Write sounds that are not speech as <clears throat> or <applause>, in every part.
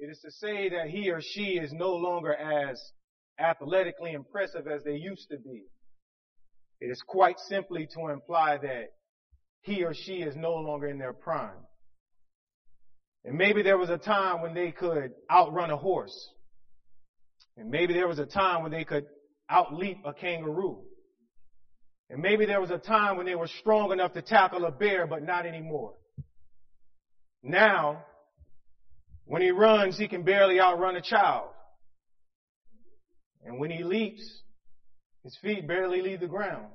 It is to say that he or she is no longer as athletically impressive as they used to be. It is quite simply to imply that he or she is no longer in their prime. And maybe there was a time when they could outrun a horse. And maybe there was a time when they could outleap a kangaroo. And maybe there was a time when they were strong enough to tackle a bear, but not anymore. Now, when he runs, he can barely outrun a child. And when he leaps, his feet barely leave the ground.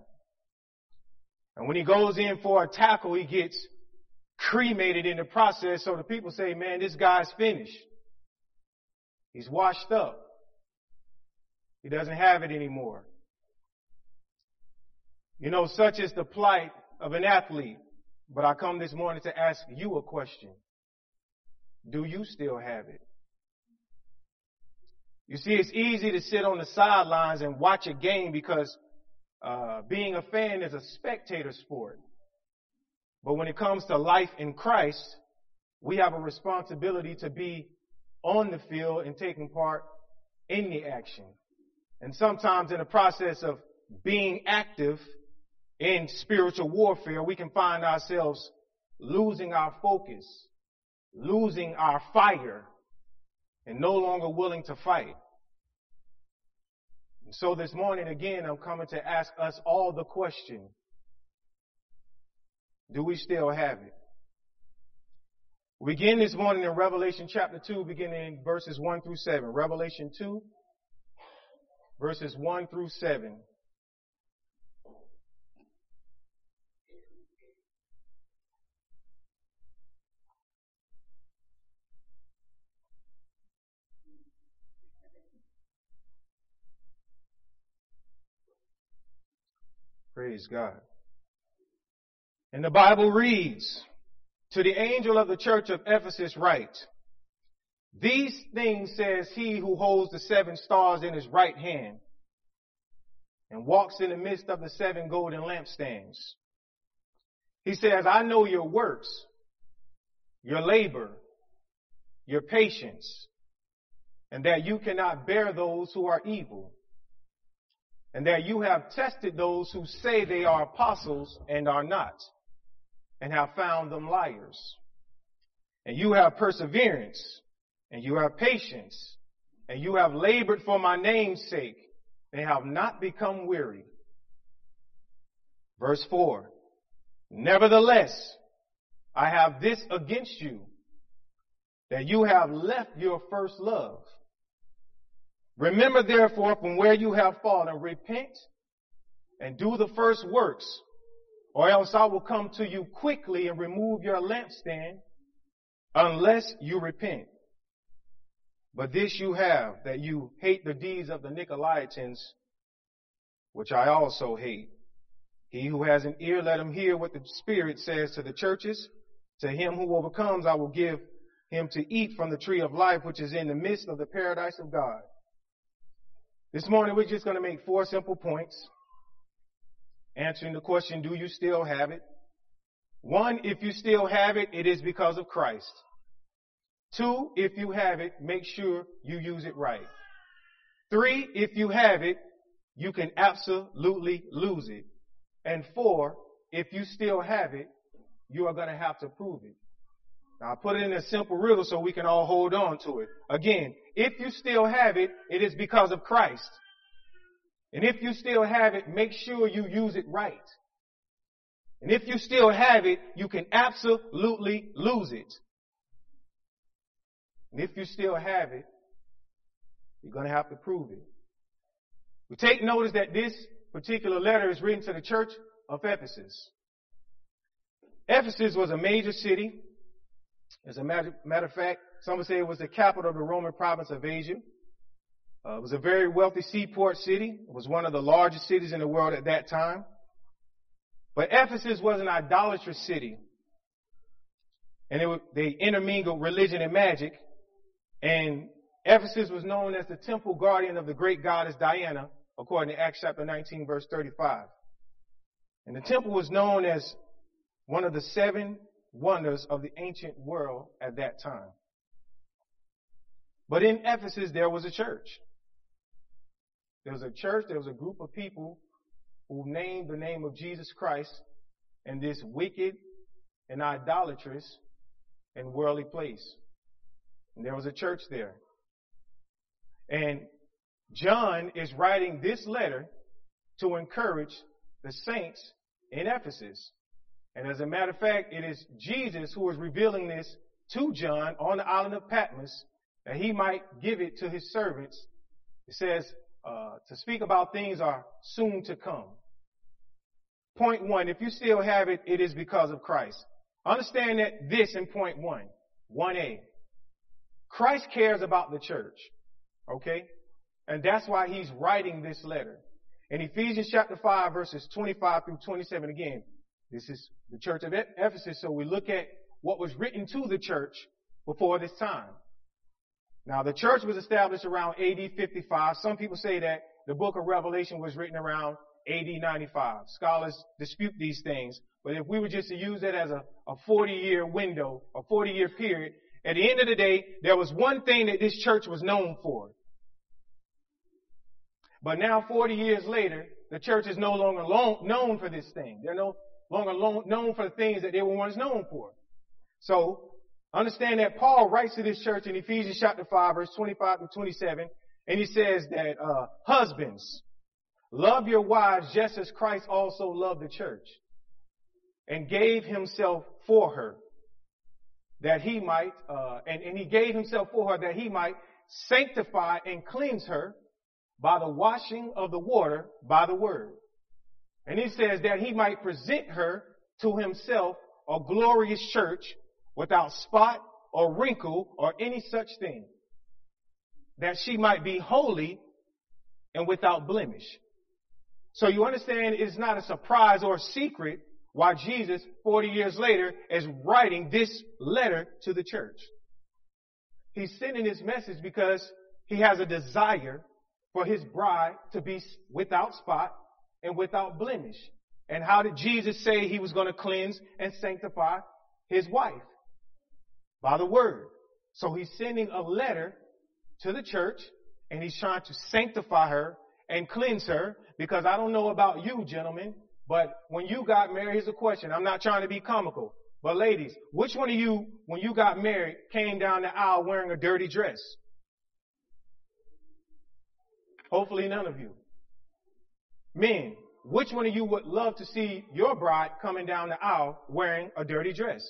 And when he goes in for a tackle, he gets cremated in the process. So the people say, man, this guy's finished. He's washed up. He doesn't have it anymore. You know, such is the plight of an athlete. But I come this morning to ask you a question. Do you still have it? You see, it's easy to sit on the sidelines and watch a game because uh, being a fan is a spectator sport. But when it comes to life in Christ, we have a responsibility to be on the field and taking part in the action. And sometimes in the process of being active in spiritual warfare, we can find ourselves losing our focus, losing our fire, and no longer willing to fight. And so this morning again, I'm coming to ask us all the question, do we still have it? We begin this morning in Revelation chapter 2, beginning verses 1 through 7. Revelation 2, verses 1 through 7. Praise God. And the Bible reads, To the angel of the church of Ephesus write, These things says he who holds the seven stars in his right hand and walks in the midst of the seven golden lampstands. He says, I know your works, your labor, your patience, and that you cannot bear those who are evil and that you have tested those who say they are apostles and are not, and have found them liars. And you have perseverance, and you have patience, and you have labored for my name's sake, and have not become weary. Verse 4. Nevertheless, I have this against you, that you have left your first love. Remember therefore from where you have fallen, repent and do the first works, or else I will come to you quickly and remove your lampstand unless you repent. But this you have, that you hate the deeds of the Nicolaitans, which I also hate. He who has an ear, let him hear what the Spirit says to the churches. To him who overcomes, I will give him to eat from the tree of life, which is in the midst of the paradise of God. This morning we're just going to make four simple points. Answering the question, do you still have it? One, if you still have it, it is because of Christ. Two, if you have it, make sure you use it right. Three, if you have it, you can absolutely lose it. And four, if you still have it, you are going to have to prove it. Now I put it in a simple riddle so we can all hold on to it. Again, if you still have it, it is because of Christ. And if you still have it, make sure you use it right. And if you still have it, you can absolutely lose it. And if you still have it, you're going to have to prove it. We take notice that this particular letter is written to the church of Ephesus. Ephesus was a major city as a matter, matter of fact, some would say it was the capital of the Roman province of Asia. Uh, it was a very wealthy seaport city. It was one of the largest cities in the world at that time. But Ephesus was an idolatrous city. And it, they intermingled religion and magic. And Ephesus was known as the temple guardian of the great goddess Diana, according to Acts chapter 19 verse 35. And the temple was known as one of the seven wonders of the ancient world at that time. But in Ephesus, there was a church. There was a church, there was a group of people who named the name of Jesus Christ in this wicked and idolatrous and worldly place. And there was a church there. And John is writing this letter to encourage the saints in Ephesus. And as a matter of fact, it is Jesus who is revealing this to John on the island of Patmos that he might give it to his servants. It says, uh, to speak about things are soon to come. Point one, if you still have it, it is because of Christ. Understand that this in point one, 1a. Christ cares about the church. Okay? And that's why he's writing this letter. In Ephesians chapter 5 verses 25 through 27 again, this is the church of Ephesus, so we look at what was written to the church before this time. Now the church was established around AD 55. Some people say that the book of Revelation was written around AD 95. Scholars dispute these things, but if we were just to use that as a, a 40 year window, a 40 year period, at the end of the day, there was one thing that this church was known for. But now 40 years later, the church is no longer known for this thing. They're no longer known for the things that they were once known for. So, understand that Paul writes to this church in Ephesians chapter 5 verse 25 to 27, and he says that, uh, husbands, love your wives just as Christ also loved the church and gave himself for her that he might, uh, and, and he gave himself for her that he might sanctify and cleanse her by the washing of the water by the word. And he says that he might present her to himself a glorious church without spot or wrinkle or any such thing, that she might be holy and without blemish. So you understand it's not a surprise or a secret why Jesus, 40 years later, is writing this letter to the church. He's sending this message because he has a desire for his bride to be without spot and without blemish. And how did Jesus say he was going to cleanse and sanctify his wife? By the word. So he's sending a letter to the church and he's trying to sanctify her and cleanse her because I don't know about you, gentlemen, but when you got married, here's a question. I'm not trying to be comical, but ladies, which one of you, when you got married, came down the aisle wearing a dirty dress? Hopefully none of you. Men, which one of you would love to see your bride coming down the aisle wearing a dirty dress?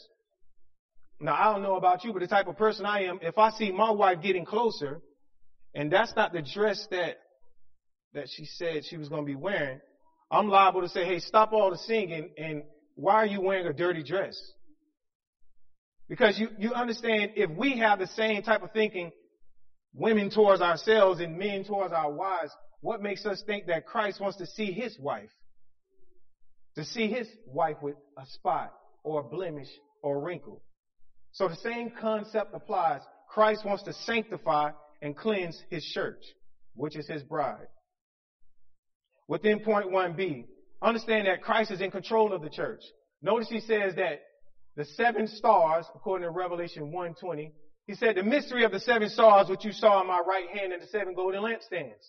Now, I don't know about you, but the type of person I am, if I see my wife getting closer, and that's not the dress that, that she said she was going to be wearing, I'm liable to say, hey, stop all the singing, and why are you wearing a dirty dress? Because you, you understand, if we have the same type of thinking women towards ourselves and men towards our wives, what makes us think that Christ wants to see his wife? To see his wife with a spot or a blemish or a wrinkle. So the same concept applies. Christ wants to sanctify and cleanse his church, which is his bride. Within point 1b, understand that Christ is in control of the church. Notice he says that the seven stars, according to Revelation 120, he said, the mystery of the seven stars which you saw in my right hand and the seven golden lampstands.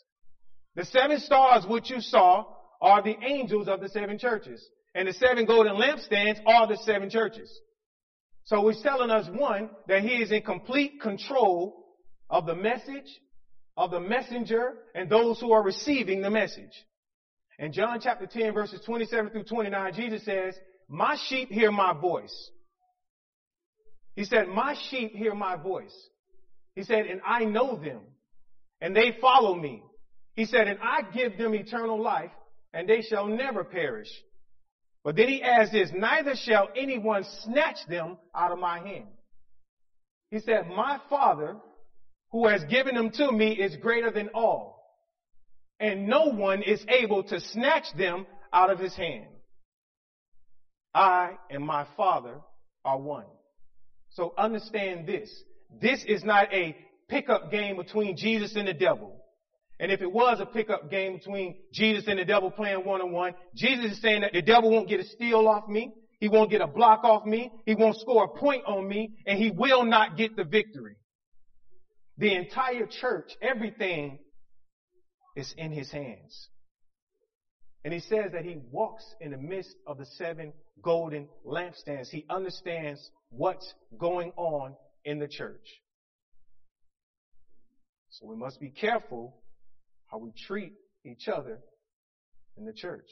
The seven stars which you saw are the angels of the seven churches. And the seven golden lampstands are the seven churches. So he's telling us one, that he is in complete control of the message, of the messenger, and those who are receiving the message. In John chapter 10 verses 27 through 29, Jesus says, my sheep hear my voice. He said, my sheep hear my voice. He said, and I know them and they follow me. He said, and I give them eternal life and they shall never perish. But then he adds this, neither shall anyone snatch them out of my hand. He said, my father who has given them to me is greater than all and no one is able to snatch them out of his hand. I and my father are one. So understand this. This is not a pickup game between Jesus and the devil. And if it was a pickup game between Jesus and the devil playing one on one, Jesus is saying that the devil won't get a steal off me. He won't get a block off me. He won't score a point on me and he will not get the victory. The entire church, everything is in his hands. And he says that he walks in the midst of the seven golden lampstands. He understands what's going on in the church. So we must be careful how we treat each other in the church.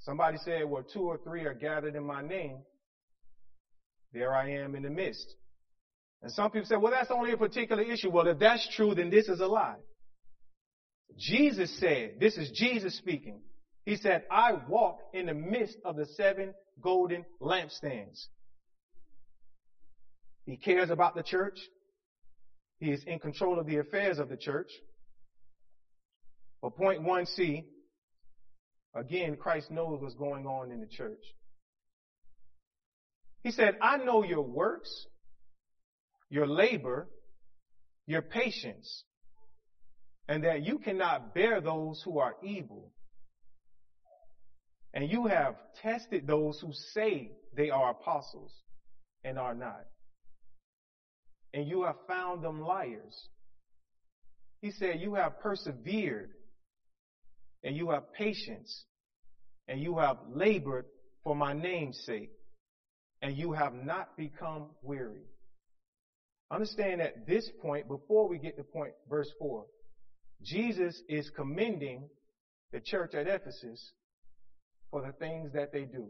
Somebody said, well, two or three are gathered in my name. There I am in the midst. And some people say, well, that's only a particular issue. Well, if that's true, then this is a lie. Jesus said, this is Jesus speaking. He said, I walk in the midst of the seven golden lampstands. He cares about the church. He is in control of the affairs of the church. But point 1C, again, Christ knows what's going on in the church. He said, I know your works, your labor, your patience, and that you cannot bear those who are evil. And you have tested those who say they are apostles and are not. And you have found them liars. He said, You have persevered, and you have patience, and you have labored for my name's sake, and you have not become weary. Understand at this point, before we get to point, verse 4, Jesus is commending the church at Ephesus for the things that they do.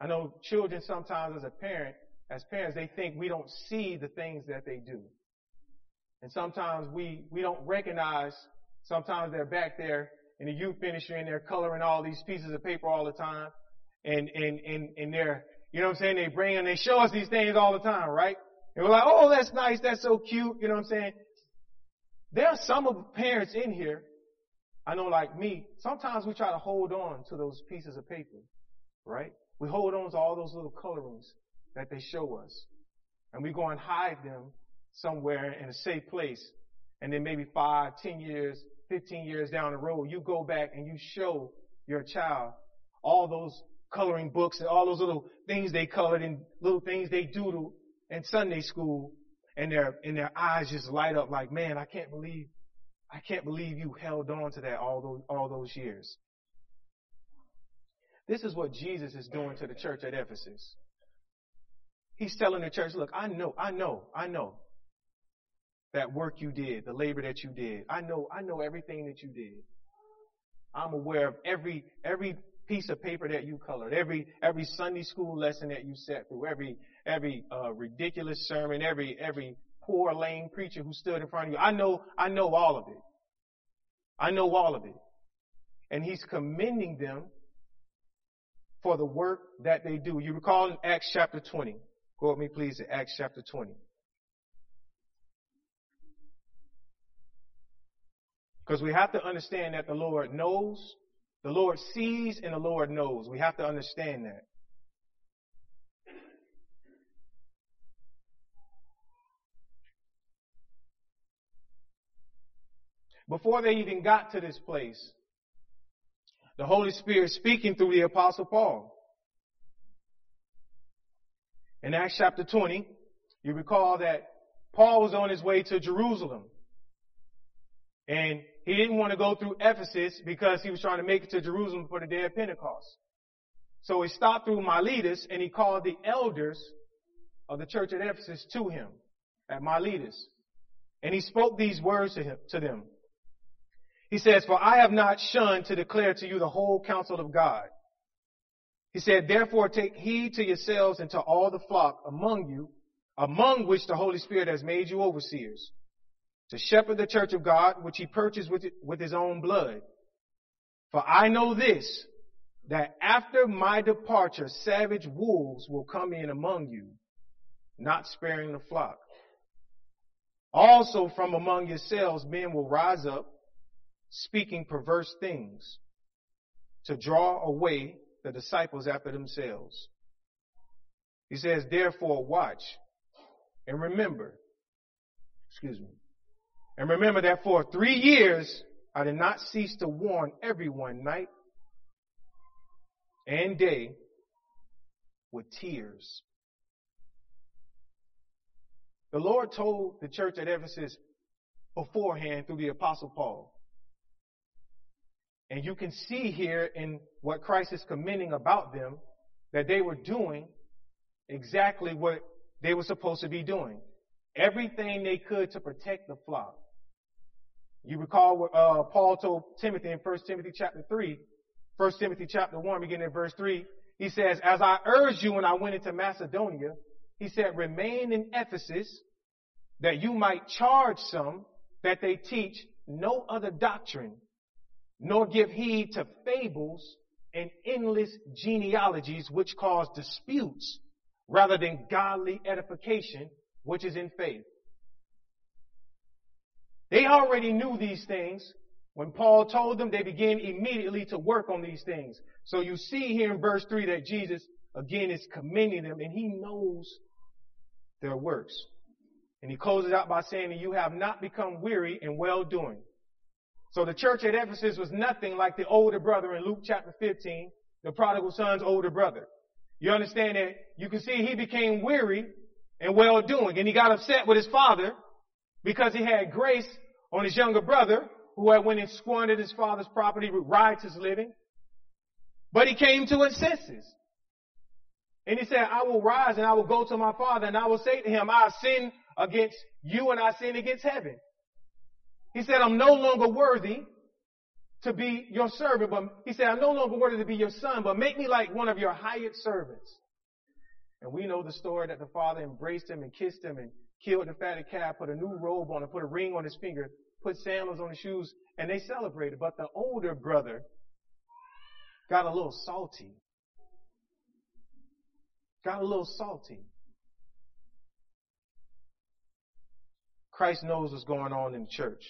I know children sometimes as a parent, as parents, they think we don't see the things that they do. And sometimes we, we don't recognize, sometimes they're back there in the youth ministry and they're coloring all these pieces of paper all the time. And, and, and, and they're, you know what I'm saying? They bring and they show us these things all the time, right? And we're like, oh, that's nice. That's so cute. You know what I'm saying? There are some of the parents in here, I know like me, sometimes we try to hold on to those pieces of paper, right? We hold on to all those little colorings that they show us. And we go and hide them somewhere in a safe place. And then maybe five, ten years, 15 years down the road, you go back and you show your child all those coloring books and all those little things they colored and little things they doodle in Sunday school and their, and their eyes just light up like, man, I can't believe, I can't believe you held on to that all those, all those years. This is what Jesus is doing to the church at Ephesus. He's telling the church, look, I know, I know, I know that work you did, the labor that you did. I know, I know everything that you did. I'm aware of every, every piece of paper that you colored, every, every Sunday school lesson that you sat through, every, every uh, ridiculous sermon, every every poor lame preacher who stood in front of you. I know I know all of it. I know all of it. And he's commending them for the work that they do. You recall in Acts chapter 20. Go with me please to Acts chapter 20. Because we have to understand that the Lord knows, the Lord sees, and the Lord knows. We have to understand that. before they even got to this place, the Holy Spirit speaking through the Apostle Paul. In Acts chapter 20, you recall that Paul was on his way to Jerusalem. And he didn't want to go through Ephesus because he was trying to make it to Jerusalem for the day of Pentecost. So he stopped through Miletus and he called the elders of the church at Ephesus to him at Miletus. And he spoke these words to, him, to them. He says, For I have not shunned to declare to you the whole counsel of God. He said, Therefore take heed to yourselves and to all the flock among you, among which the Holy Spirit has made you overseers, to shepherd the church of God, which he purchased with, with his own blood. For I know this, that after my departure, savage wolves will come in among you, not sparing the flock. Also from among yourselves men will rise up, speaking perverse things to draw away the disciples after themselves. He says, therefore watch and remember, excuse me, and remember that for three years I did not cease to warn everyone night and day with tears. The Lord told the church at Ephesus beforehand through the apostle Paul. And you can see here in what Christ is commending about them that they were doing exactly what they were supposed to be doing. Everything they could to protect the flock. You recall what uh, Paul told Timothy in 1 Timothy chapter 3, 1 Timothy chapter 1, beginning at verse 3. He says, As I urged you when I went into Macedonia, he said, remain in Ephesus that you might charge some that they teach no other doctrine, nor give heed to fables and endless genealogies which cause disputes rather than godly edification, which is in faith. They already knew these things. When Paul told them, they began immediately to work on these things. So you see here in verse 3 that Jesus again is commending them and he knows their works. And he closes out by saying that you have not become weary in well doing. So the church at Ephesus was nothing like the older brother in Luke chapter 15, the prodigal son's older brother. You understand that you can see he became weary and well doing and he got upset with his father because he had grace on his younger brother who had went and squandered his father's property with riotous living. But he came to his senses. And he said, I will rise and I will go to my father and I will say to him, I sin against you and I sin against heaven. He said, I'm no longer worthy to be your servant, but he said, I'm no longer worthy to be your son, but make me like one of your hired servants. And we know the story that the father embraced him and kissed him and killed the fatted calf, put a new robe on him, put a ring on his finger, put sandals on his shoes, and they celebrated. But the older brother got a little salty. Got a little salty. Christ knows what's going on in the church.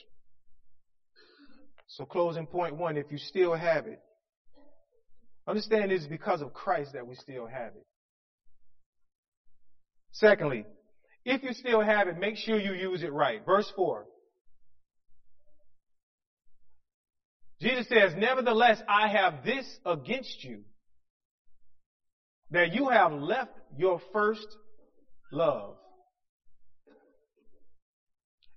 So closing point one, if you still have it, understand it's because of Christ that we still have it. Secondly, if you still have it, make sure you use it right. Verse 4. Jesus says, Nevertheless, I have this against you, that you have left your first love.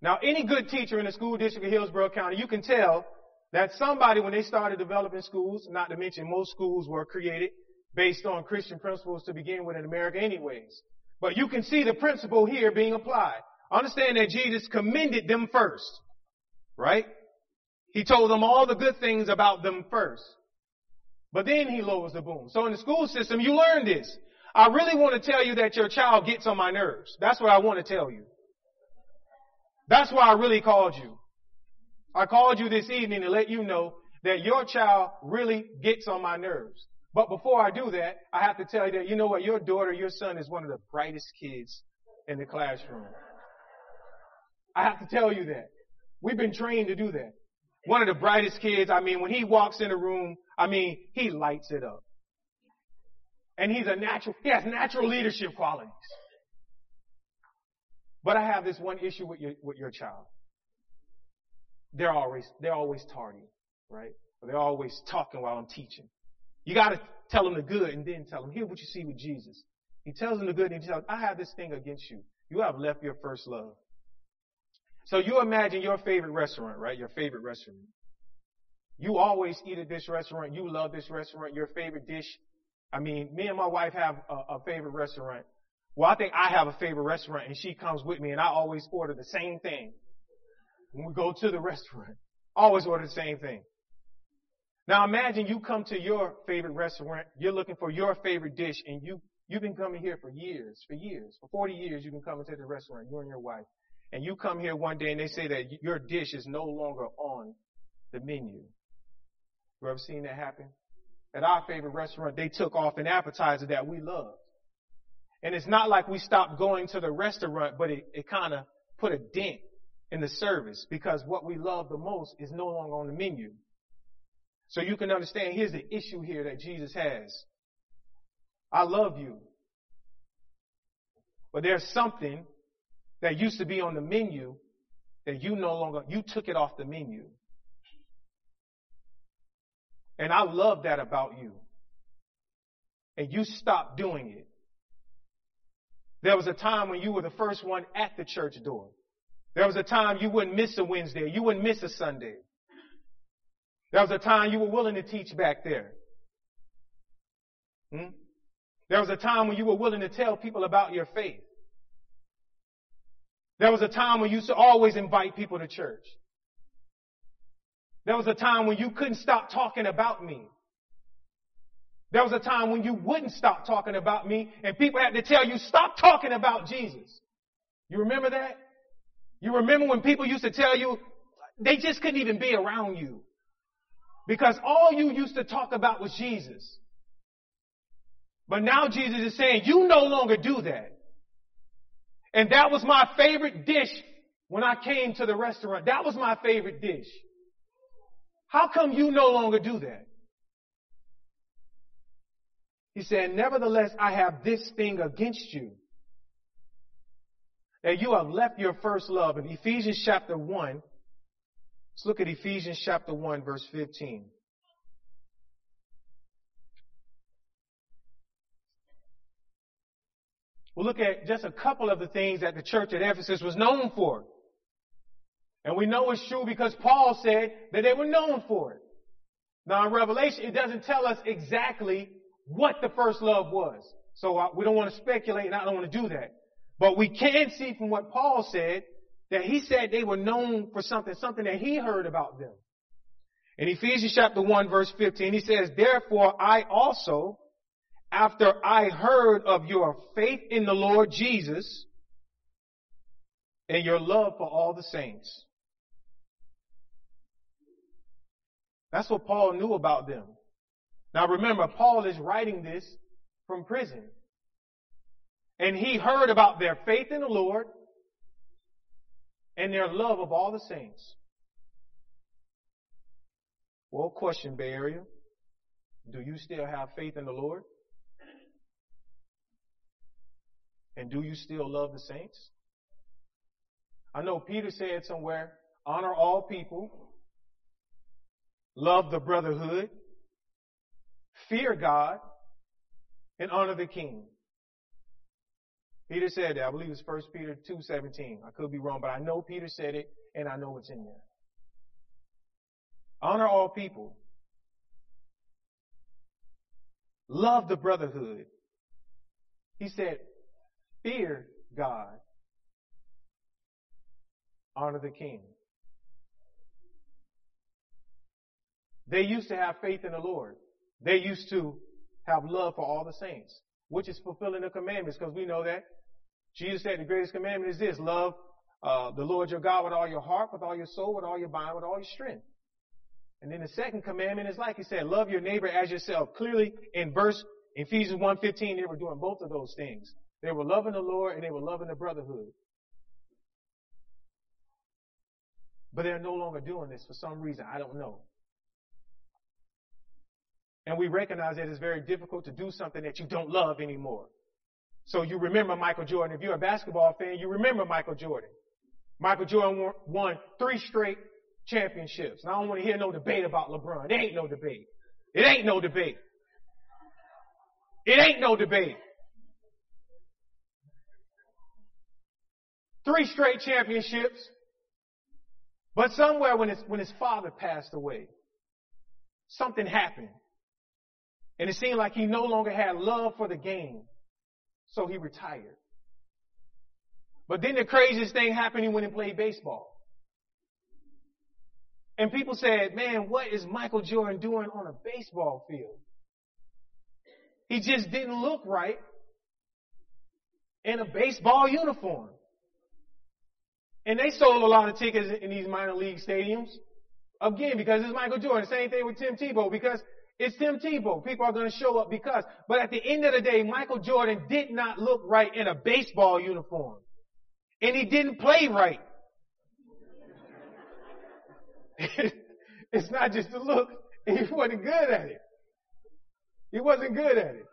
Now, any good teacher in the school district of Hillsborough County, you can tell that somebody, when they started developing schools, not to mention most schools were created based on Christian principles to begin with in America anyways. But you can see the principle here being applied. Understand that Jesus commended them first. Right? He told them all the good things about them first. But then he lowers the boom. So in the school system, you learn this. I really want to tell you that your child gets on my nerves. That's what I want to tell you. That's why I really called you. I called you this evening to let you know that your child really gets on my nerves. But before I do that, I have to tell you that you know what? Your daughter, your son is one of the brightest kids in the classroom. I have to tell you that. We've been trained to do that. One of the brightest kids, I mean, when he walks in a room, I mean, he lights it up. And he's a natural, he has natural leadership qualities. But I have this one issue with your, with your child. They're always, they're always tardy, right? They're always talking while I'm teaching. You gotta tell them the good and then tell them, here what you see with Jesus. He tells them the good and he tells I have this thing against you. You have left your first love. So you imagine your favorite restaurant, right? Your favorite restaurant. You always eat at this restaurant. You love this restaurant. Your favorite dish. I mean, me and my wife have a, a favorite restaurant. Well, I think I have a favorite restaurant and she comes with me and I always order the same thing. When we go to the <laughs> restaurant, always order the same thing. Now imagine you come to your favorite restaurant, you're looking for your favorite dish and you, you've been coming here for years, for years, for 40 years you've been coming to the restaurant, you and your wife. And you come here one day and they say that your dish is no longer on the menu. You ever seen that happen? At our favorite restaurant, they took off an appetizer that we loved. And it's not like we stopped going to the restaurant, but it, it kind of put a dent in the service because what we love the most is no longer on the menu. So you can understand, here's the issue here that Jesus has. I love you. But there's something that used to be on the menu that you no longer, you took it off the menu. And I love that about you. And you stopped doing it. There was a time when you were the first one at the church door. There was a time you wouldn't miss a Wednesday. You wouldn't miss a Sunday. There was a time you were willing to teach back there. Hmm? There was a time when you were willing to tell people about your faith. There was a time when you used to always invite people to church. There was a time when you couldn't stop talking about me. There was a time when you wouldn't stop talking about me and people had to tell you, stop talking about Jesus. You remember that? You remember when people used to tell you, they just couldn't even be around you. Because all you used to talk about was Jesus. But now Jesus is saying, you no longer do that. And that was my favorite dish when I came to the restaurant. That was my favorite dish. How come you no longer do that? He said, nevertheless, I have this thing against you. That you have left your first love. In Ephesians chapter 1, let's look at Ephesians chapter 1 verse 15. We'll look at just a couple of the things that the church at Ephesus was known for. And we know it's true because Paul said that they were known for it. Now in Revelation, it doesn't tell us exactly what the first love was. So uh, we don't want to speculate and I don't want to do that. But we can see from what Paul said that he said they were known for something, something that he heard about them. In Ephesians chapter 1 verse 15, he says, Therefore I also, after I heard of your faith in the Lord Jesus and your love for all the saints. That's what Paul knew about them. Now remember, Paul is writing this from prison. And he heard about their faith in the Lord and their love of all the saints. Well, question, Bay Area. Do you still have faith in the Lord? And do you still love the saints? I know Peter said somewhere, honor all people, love the brotherhood, fear God, and honor the king. Peter said that. I believe it's 1 Peter 2.17. I could be wrong, but I know Peter said it, and I know it's in there. Honor all people. Love the brotherhood. He said, fear God. Honor the king. They used to have faith in the Lord. They used to have love for all the saints, which is fulfilling the commandments because we know that Jesus said the greatest commandment is this, love uh, the Lord your God with all your heart, with all your soul, with all your mind, with all your strength. And then the second commandment is like he said, love your neighbor as yourself. Clearly in verse Ephesians 1.15, they were doing both of those things. They were loving the Lord and they were loving the brotherhood. But they're no longer doing this for some reason. I don't know. And we recognize that it's very difficult to do something that you don't love anymore. So you remember Michael Jordan. If you're a basketball fan, you remember Michael Jordan. Michael Jordan won three straight championships. And I don't want to hear no debate about LeBron. It ain't no debate. It ain't no debate. It ain't no debate. Three straight championships. But somewhere when his, when his father passed away, something happened. And it seemed like he no longer had love for the game. So he retired. But then the craziest thing happened, when he went and played baseball. And people said, man, what is Michael Jordan doing on a baseball field? He just didn't look right in a baseball uniform. And they sold a lot of tickets in these minor league stadiums. Again, because it's Michael Jordan. Same thing with Tim Tebow because it's Tim Tebow. People are going to show up because. But at the end of the day, Michael Jordan did not look right in a baseball uniform. And he didn't play right. <laughs> it's not just the look. He wasn't good at it. He wasn't good at it.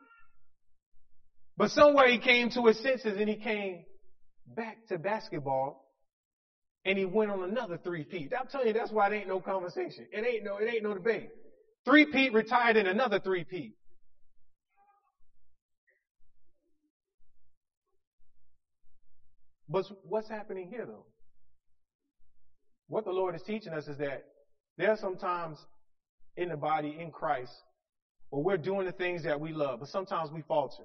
But somewhere he came to his senses and he came back to basketball and he went on another three-peat. I'm telling you, that's why it ain't no conversation. It ain't no, it ain't no debate. Three-peat retired in another three-peat. But what's happening here though? What the Lord is teaching us is that there are some times in the body, in Christ, where we're doing the things that we love, but sometimes we falter.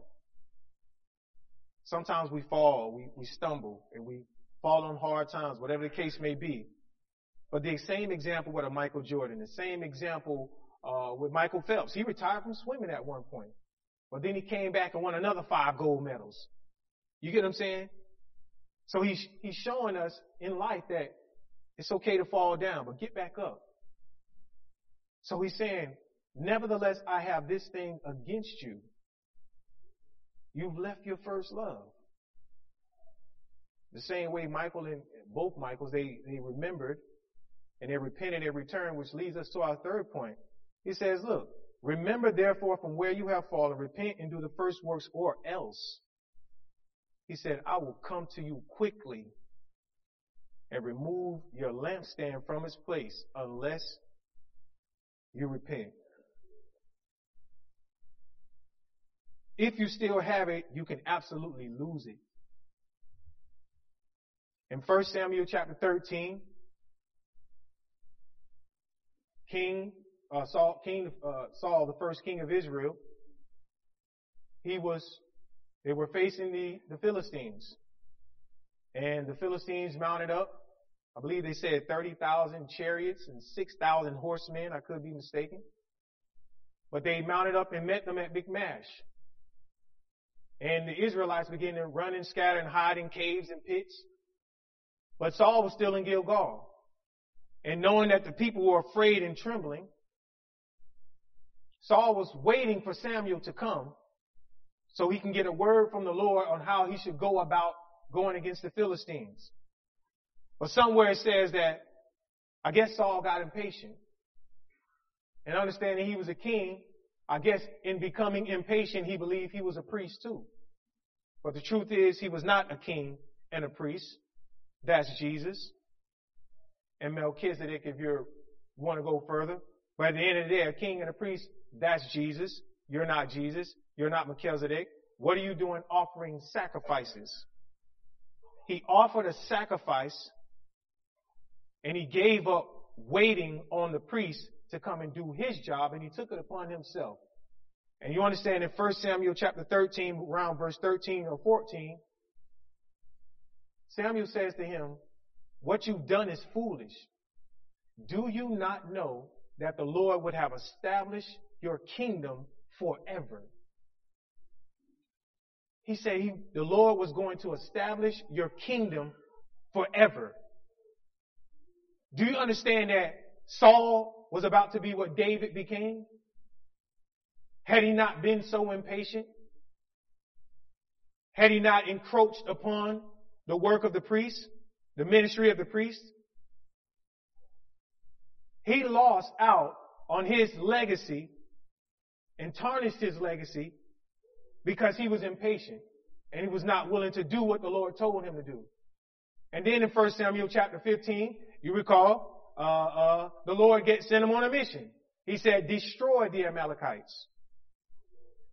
Sometimes we fall, we, we stumble, and we fall on hard times, whatever the case may be. But the same example with a Michael Jordan, the same example uh, with Michael Phelps. He retired from swimming at one point, but then he came back and won another five gold medals. You get what I'm saying? So he's he's showing us in life that it's okay to fall down, but get back up. So he's saying, nevertheless, I have this thing against you. You've left your first love. The same way Michael and both Michaels, they, they remembered and they repented and returned, which leads us to our third point. He says, look, remember therefore from where you have fallen, repent and do the first works or else. He said, I will come to you quickly and remove your lampstand from its place unless you repent. If you still have it, you can absolutely lose it. In 1 Samuel chapter 13, King uh, Saul, King uh, Saul, the first king of Israel, he was. They were facing the, the Philistines, and the Philistines mounted up. I believe they said 30,000 chariots and 6,000 horsemen. I could be mistaken. But they mounted up and met them at Michmash. And the Israelites began to run and scatter and hide in caves and pits. But Saul was still in Gilgal. And knowing that the people were afraid and trembling, Saul was waiting for Samuel to come so he can get a word from the Lord on how he should go about going against the Philistines. But somewhere it says that I guess Saul got impatient. And understanding he was a king, I guess in becoming impatient, he believed he was a priest too. But the truth is he was not a king and a priest. That's Jesus. And Melchizedek, if you want to go further. But at the end of the day, a king and a priest that's Jesus. You're not Jesus. You're not Melchizedek. What are you doing offering sacrifices? He offered a sacrifice and he gave up waiting on the priest to come and do his job and he took it upon himself. And you understand in 1 Samuel chapter 13, around verse 13 or 14, Samuel says to him, what you've done is foolish. Do you not know that the Lord would have established your kingdom forever. He said he, the Lord was going to establish your kingdom forever. Do you understand that Saul was about to be what David became? Had he not been so impatient? Had he not encroached upon the work of the priest, the ministry of the priest? He lost out on his legacy and tarnished his legacy because he was impatient and he was not willing to do what the Lord told him to do. And then in 1 Samuel chapter 15, you recall, uh, uh, the Lord get, sent him on a mission. He said, destroy the Amalekites.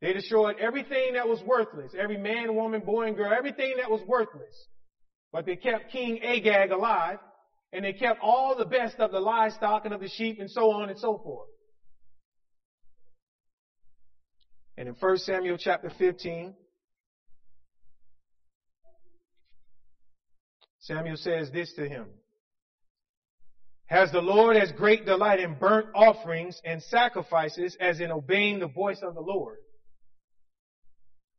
They destroyed everything that was worthless. Every man, woman, boy, and girl, everything that was worthless. But they kept King Agag alive, and they kept all the best of the livestock and of the sheep and so on and so forth. And in 1 Samuel chapter 15, Samuel says this to him. Has the Lord as great delight in burnt offerings and sacrifices as in obeying the voice of the Lord?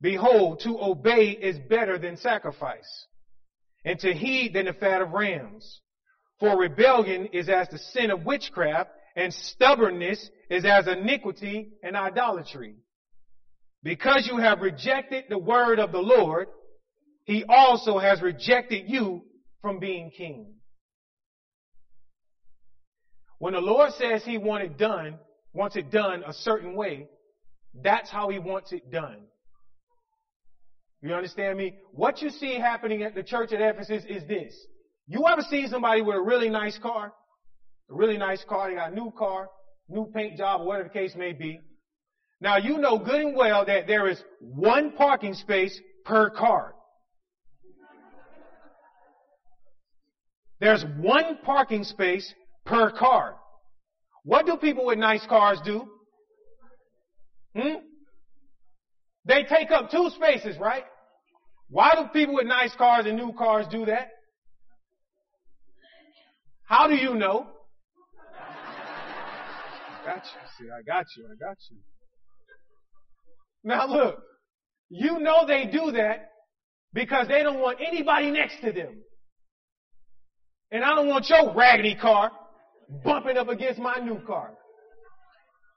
Behold, to obey is better than sacrifice, and to heed than the fat of rams. For rebellion is as the sin of witchcraft, and stubbornness is as iniquity and idolatry. Because you have rejected the word of the Lord, he also has rejected you from being king. When the Lord says he wants it done, wants it done a certain way, that's how he wants it done. You understand me? What you see happening at the church at Ephesus is this. You ever see somebody with a really nice car? A really nice car, they got a new car, new paint job, or whatever the case may be. Now you know good and well that there is one parking space per car. There's one parking space per car. What do people with nice cars do? Hmm? They take up two spaces, right? Why do people with nice cars and new cars do that? How do you know? I got you. See, I got you. I got you. Now look, you know they do that because they don't want anybody next to them. And I don't want your raggedy car bumping up against my new car.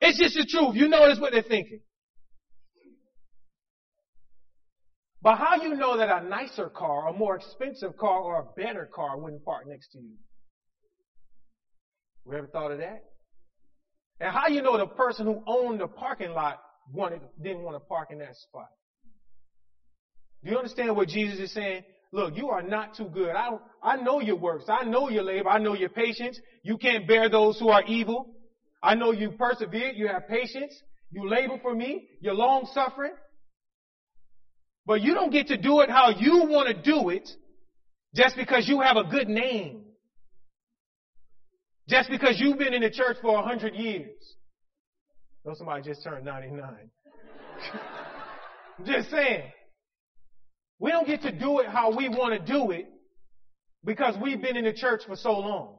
It's just the truth. You know that's what they're thinking. But how you know that a nicer car, a more expensive car, or a better car wouldn't park next to you? We ever thought of that? And how you know the person who owned the parking lot wanted, didn't want to park in that spot? Do you understand what Jesus is saying? Look, you are not too good. I, I know your works. I know your labor. I know your patience. You can't bear those who are evil. I know you persevere. You have patience. You labor for me. You're long suffering. But you don't get to do it how you want to do it just because you have a good name. Just because you've been in the church for a hundred years. Know somebody just turned 99. <laughs> just saying. We don't get to do it how we want to do it because we've been in the church for so long.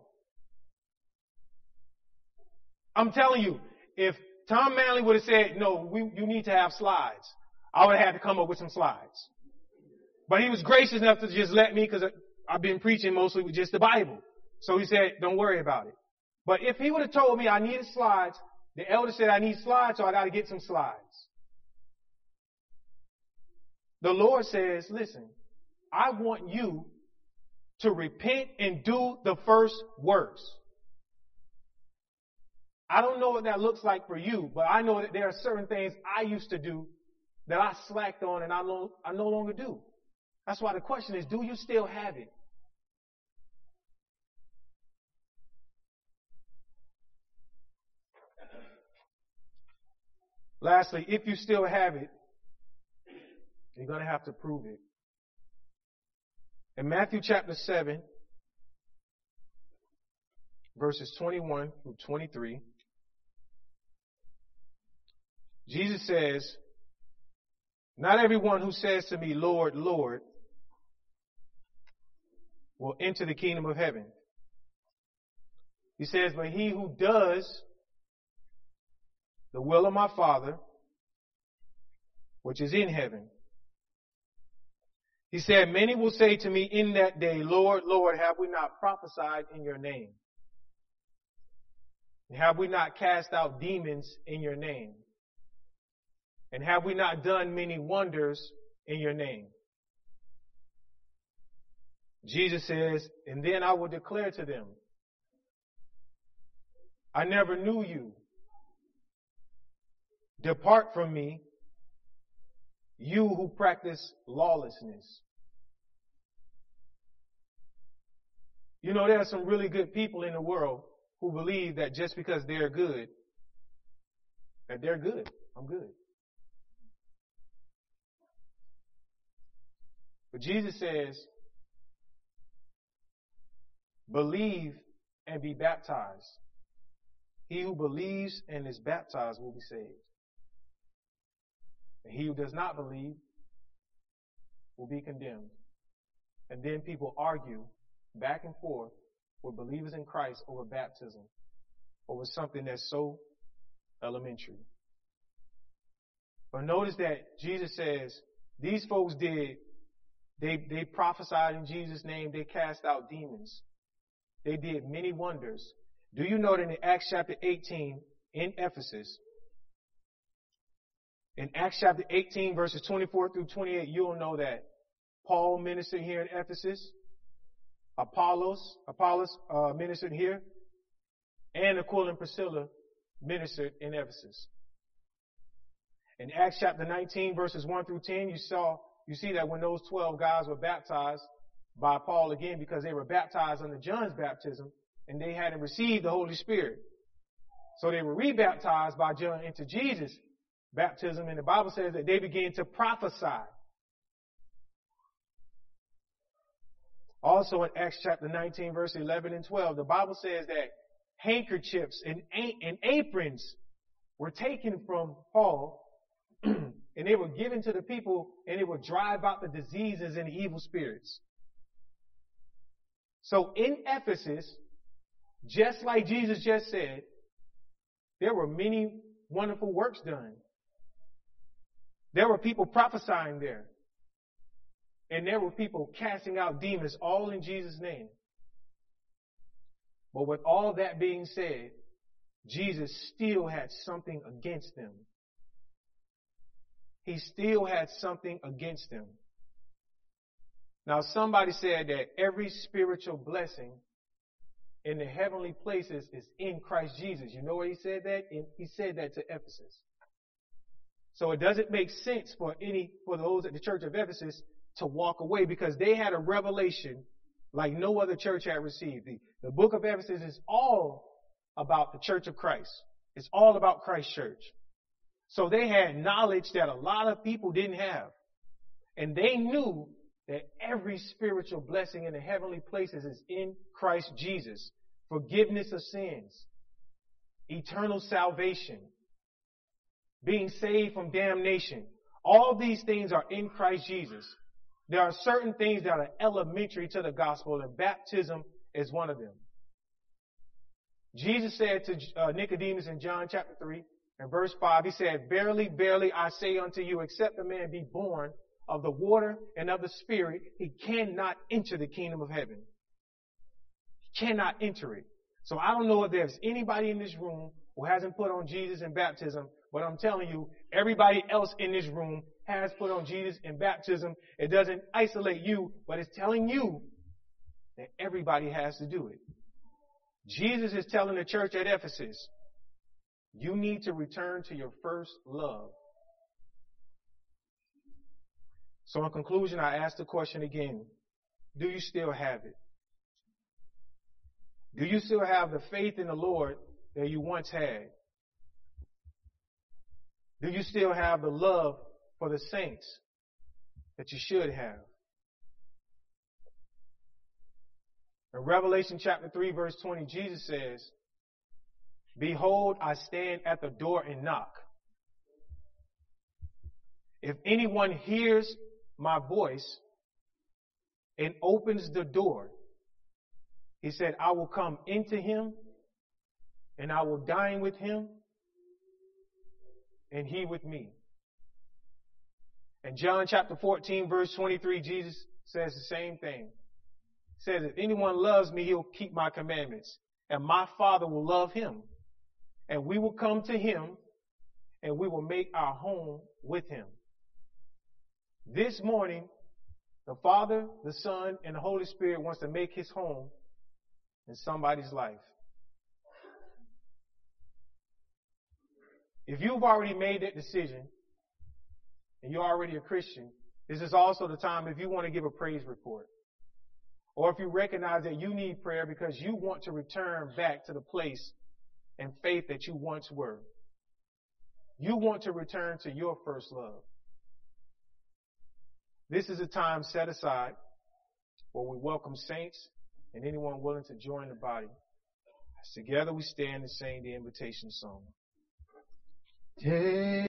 I'm telling you, if Tom Manley would have said, no, we, you need to have slides, I would have had to come up with some slides. But he was gracious enough to just let me because I've been preaching mostly with just the Bible. So he said, don't worry about it. But if he would have told me I needed slides, the elder said I need slides, so I got to get some slides. The Lord says, listen, I want you to repent and do the first works. I don't know what that looks like for you, but I know that there are certain things I used to do that I slacked on and I no, I no longer do. That's why the question is, do you still have it? Lastly, if you still have it, you're going to have to prove it. In Matthew chapter 7, verses 21 through 23, Jesus says, Not everyone who says to me, Lord, Lord, will enter the kingdom of heaven. He says, But he who does the will of my Father, which is in heaven. He said, Many will say to me in that day, Lord, Lord, have we not prophesied in your name? Have we not cast out demons in your name? And have we not done many wonders in your name? Jesus says, and then I will declare to them, I never knew you. Depart from me, you who practice lawlessness. You know, there are some really good people in the world who believe that just because they're good, that they're good. I'm good. But Jesus says, believe and be baptized. He who believes and is baptized will be saved. And he who does not believe will be condemned. And then people argue back and forth with believers in Christ over baptism, over something that's so elementary. But notice that Jesus says these folks did, they, they prophesied in Jesus' name, they cast out demons. They did many wonders. Do you know that in Acts chapter 18 in Ephesus, in Acts chapter 18 verses 24 through 28, you'll know that Paul ministered here in Ephesus. Apollos, Apollos uh, ministered here. And Aquila and Priscilla ministered in Ephesus. In Acts chapter 19 verses 1 through 10, you saw, you see that when those 12 guys were baptized by Paul again because they were baptized under John's baptism and they hadn't received the Holy Spirit. So they were rebaptized by John into Jesus baptism, and the Bible says that they began to prophesy. Also in Acts chapter 19 verse 11 and 12, the Bible says that handkerchiefs and, and aprons were taken from Paul <clears throat> and they were given to the people and it would drive out the diseases and the evil spirits. So in Ephesus, just like Jesus just said, there were many wonderful works done. There were people prophesying there. And there were people casting out demons all in Jesus' name. But with all that being said, Jesus still had something against them. He still had something against them. Now somebody said that every spiritual blessing in the heavenly places is in Christ Jesus. You know where he said that? He said that to Ephesus. So it doesn't make sense for any, for those at the church of Ephesus to walk away because they had a revelation like no other church had received. The, the book of Ephesus is all about the church of Christ. It's all about Christ's church. So they had knowledge that a lot of people didn't have. And they knew that every spiritual blessing in the heavenly places is in Christ Jesus. Forgiveness of sins, eternal salvation, being saved from damnation. All these things are in Christ Jesus. There are certain things that are elementary to the gospel, and baptism is one of them. Jesus said to uh, Nicodemus in John chapter 3 and verse 5, he said, Verily, verily, I say unto you, except a man be born of the water and of the Spirit, he cannot enter the kingdom of heaven. He cannot enter it. So I don't know if there's anybody in this room who hasn't put on Jesus in baptism, but I'm telling you, everybody else in this room has put on Jesus in baptism. It doesn't isolate you, but it's telling you that everybody has to do it. Jesus is telling the church at Ephesus, you need to return to your first love. So in conclusion, I ask the question again, do you still have it? Do you still have the faith in the Lord that you once had? Do you still have the love for the saints that you should have? In Revelation chapter 3 verse 20, Jesus says, Behold, I stand at the door and knock. If anyone hears my voice and opens the door, he said, I will come into him and I will dine with him and he with me. In John chapter 14 verse 23, Jesus says the same thing. He says, if anyone loves me, he'll keep my commandments and my father will love him and we will come to him and we will make our home with him. This morning, the Father, the Son, and the Holy Spirit wants to make his home in somebody's life. If you've already made that decision and you're already a Christian, this is also the time if you want to give a praise report. Or if you recognize that you need prayer because you want to return back to the place and faith that you once were. You want to return to your first love. This is a time set aside where we welcome saints and anyone willing to join the body. As together we stand and sing the invitation song. Take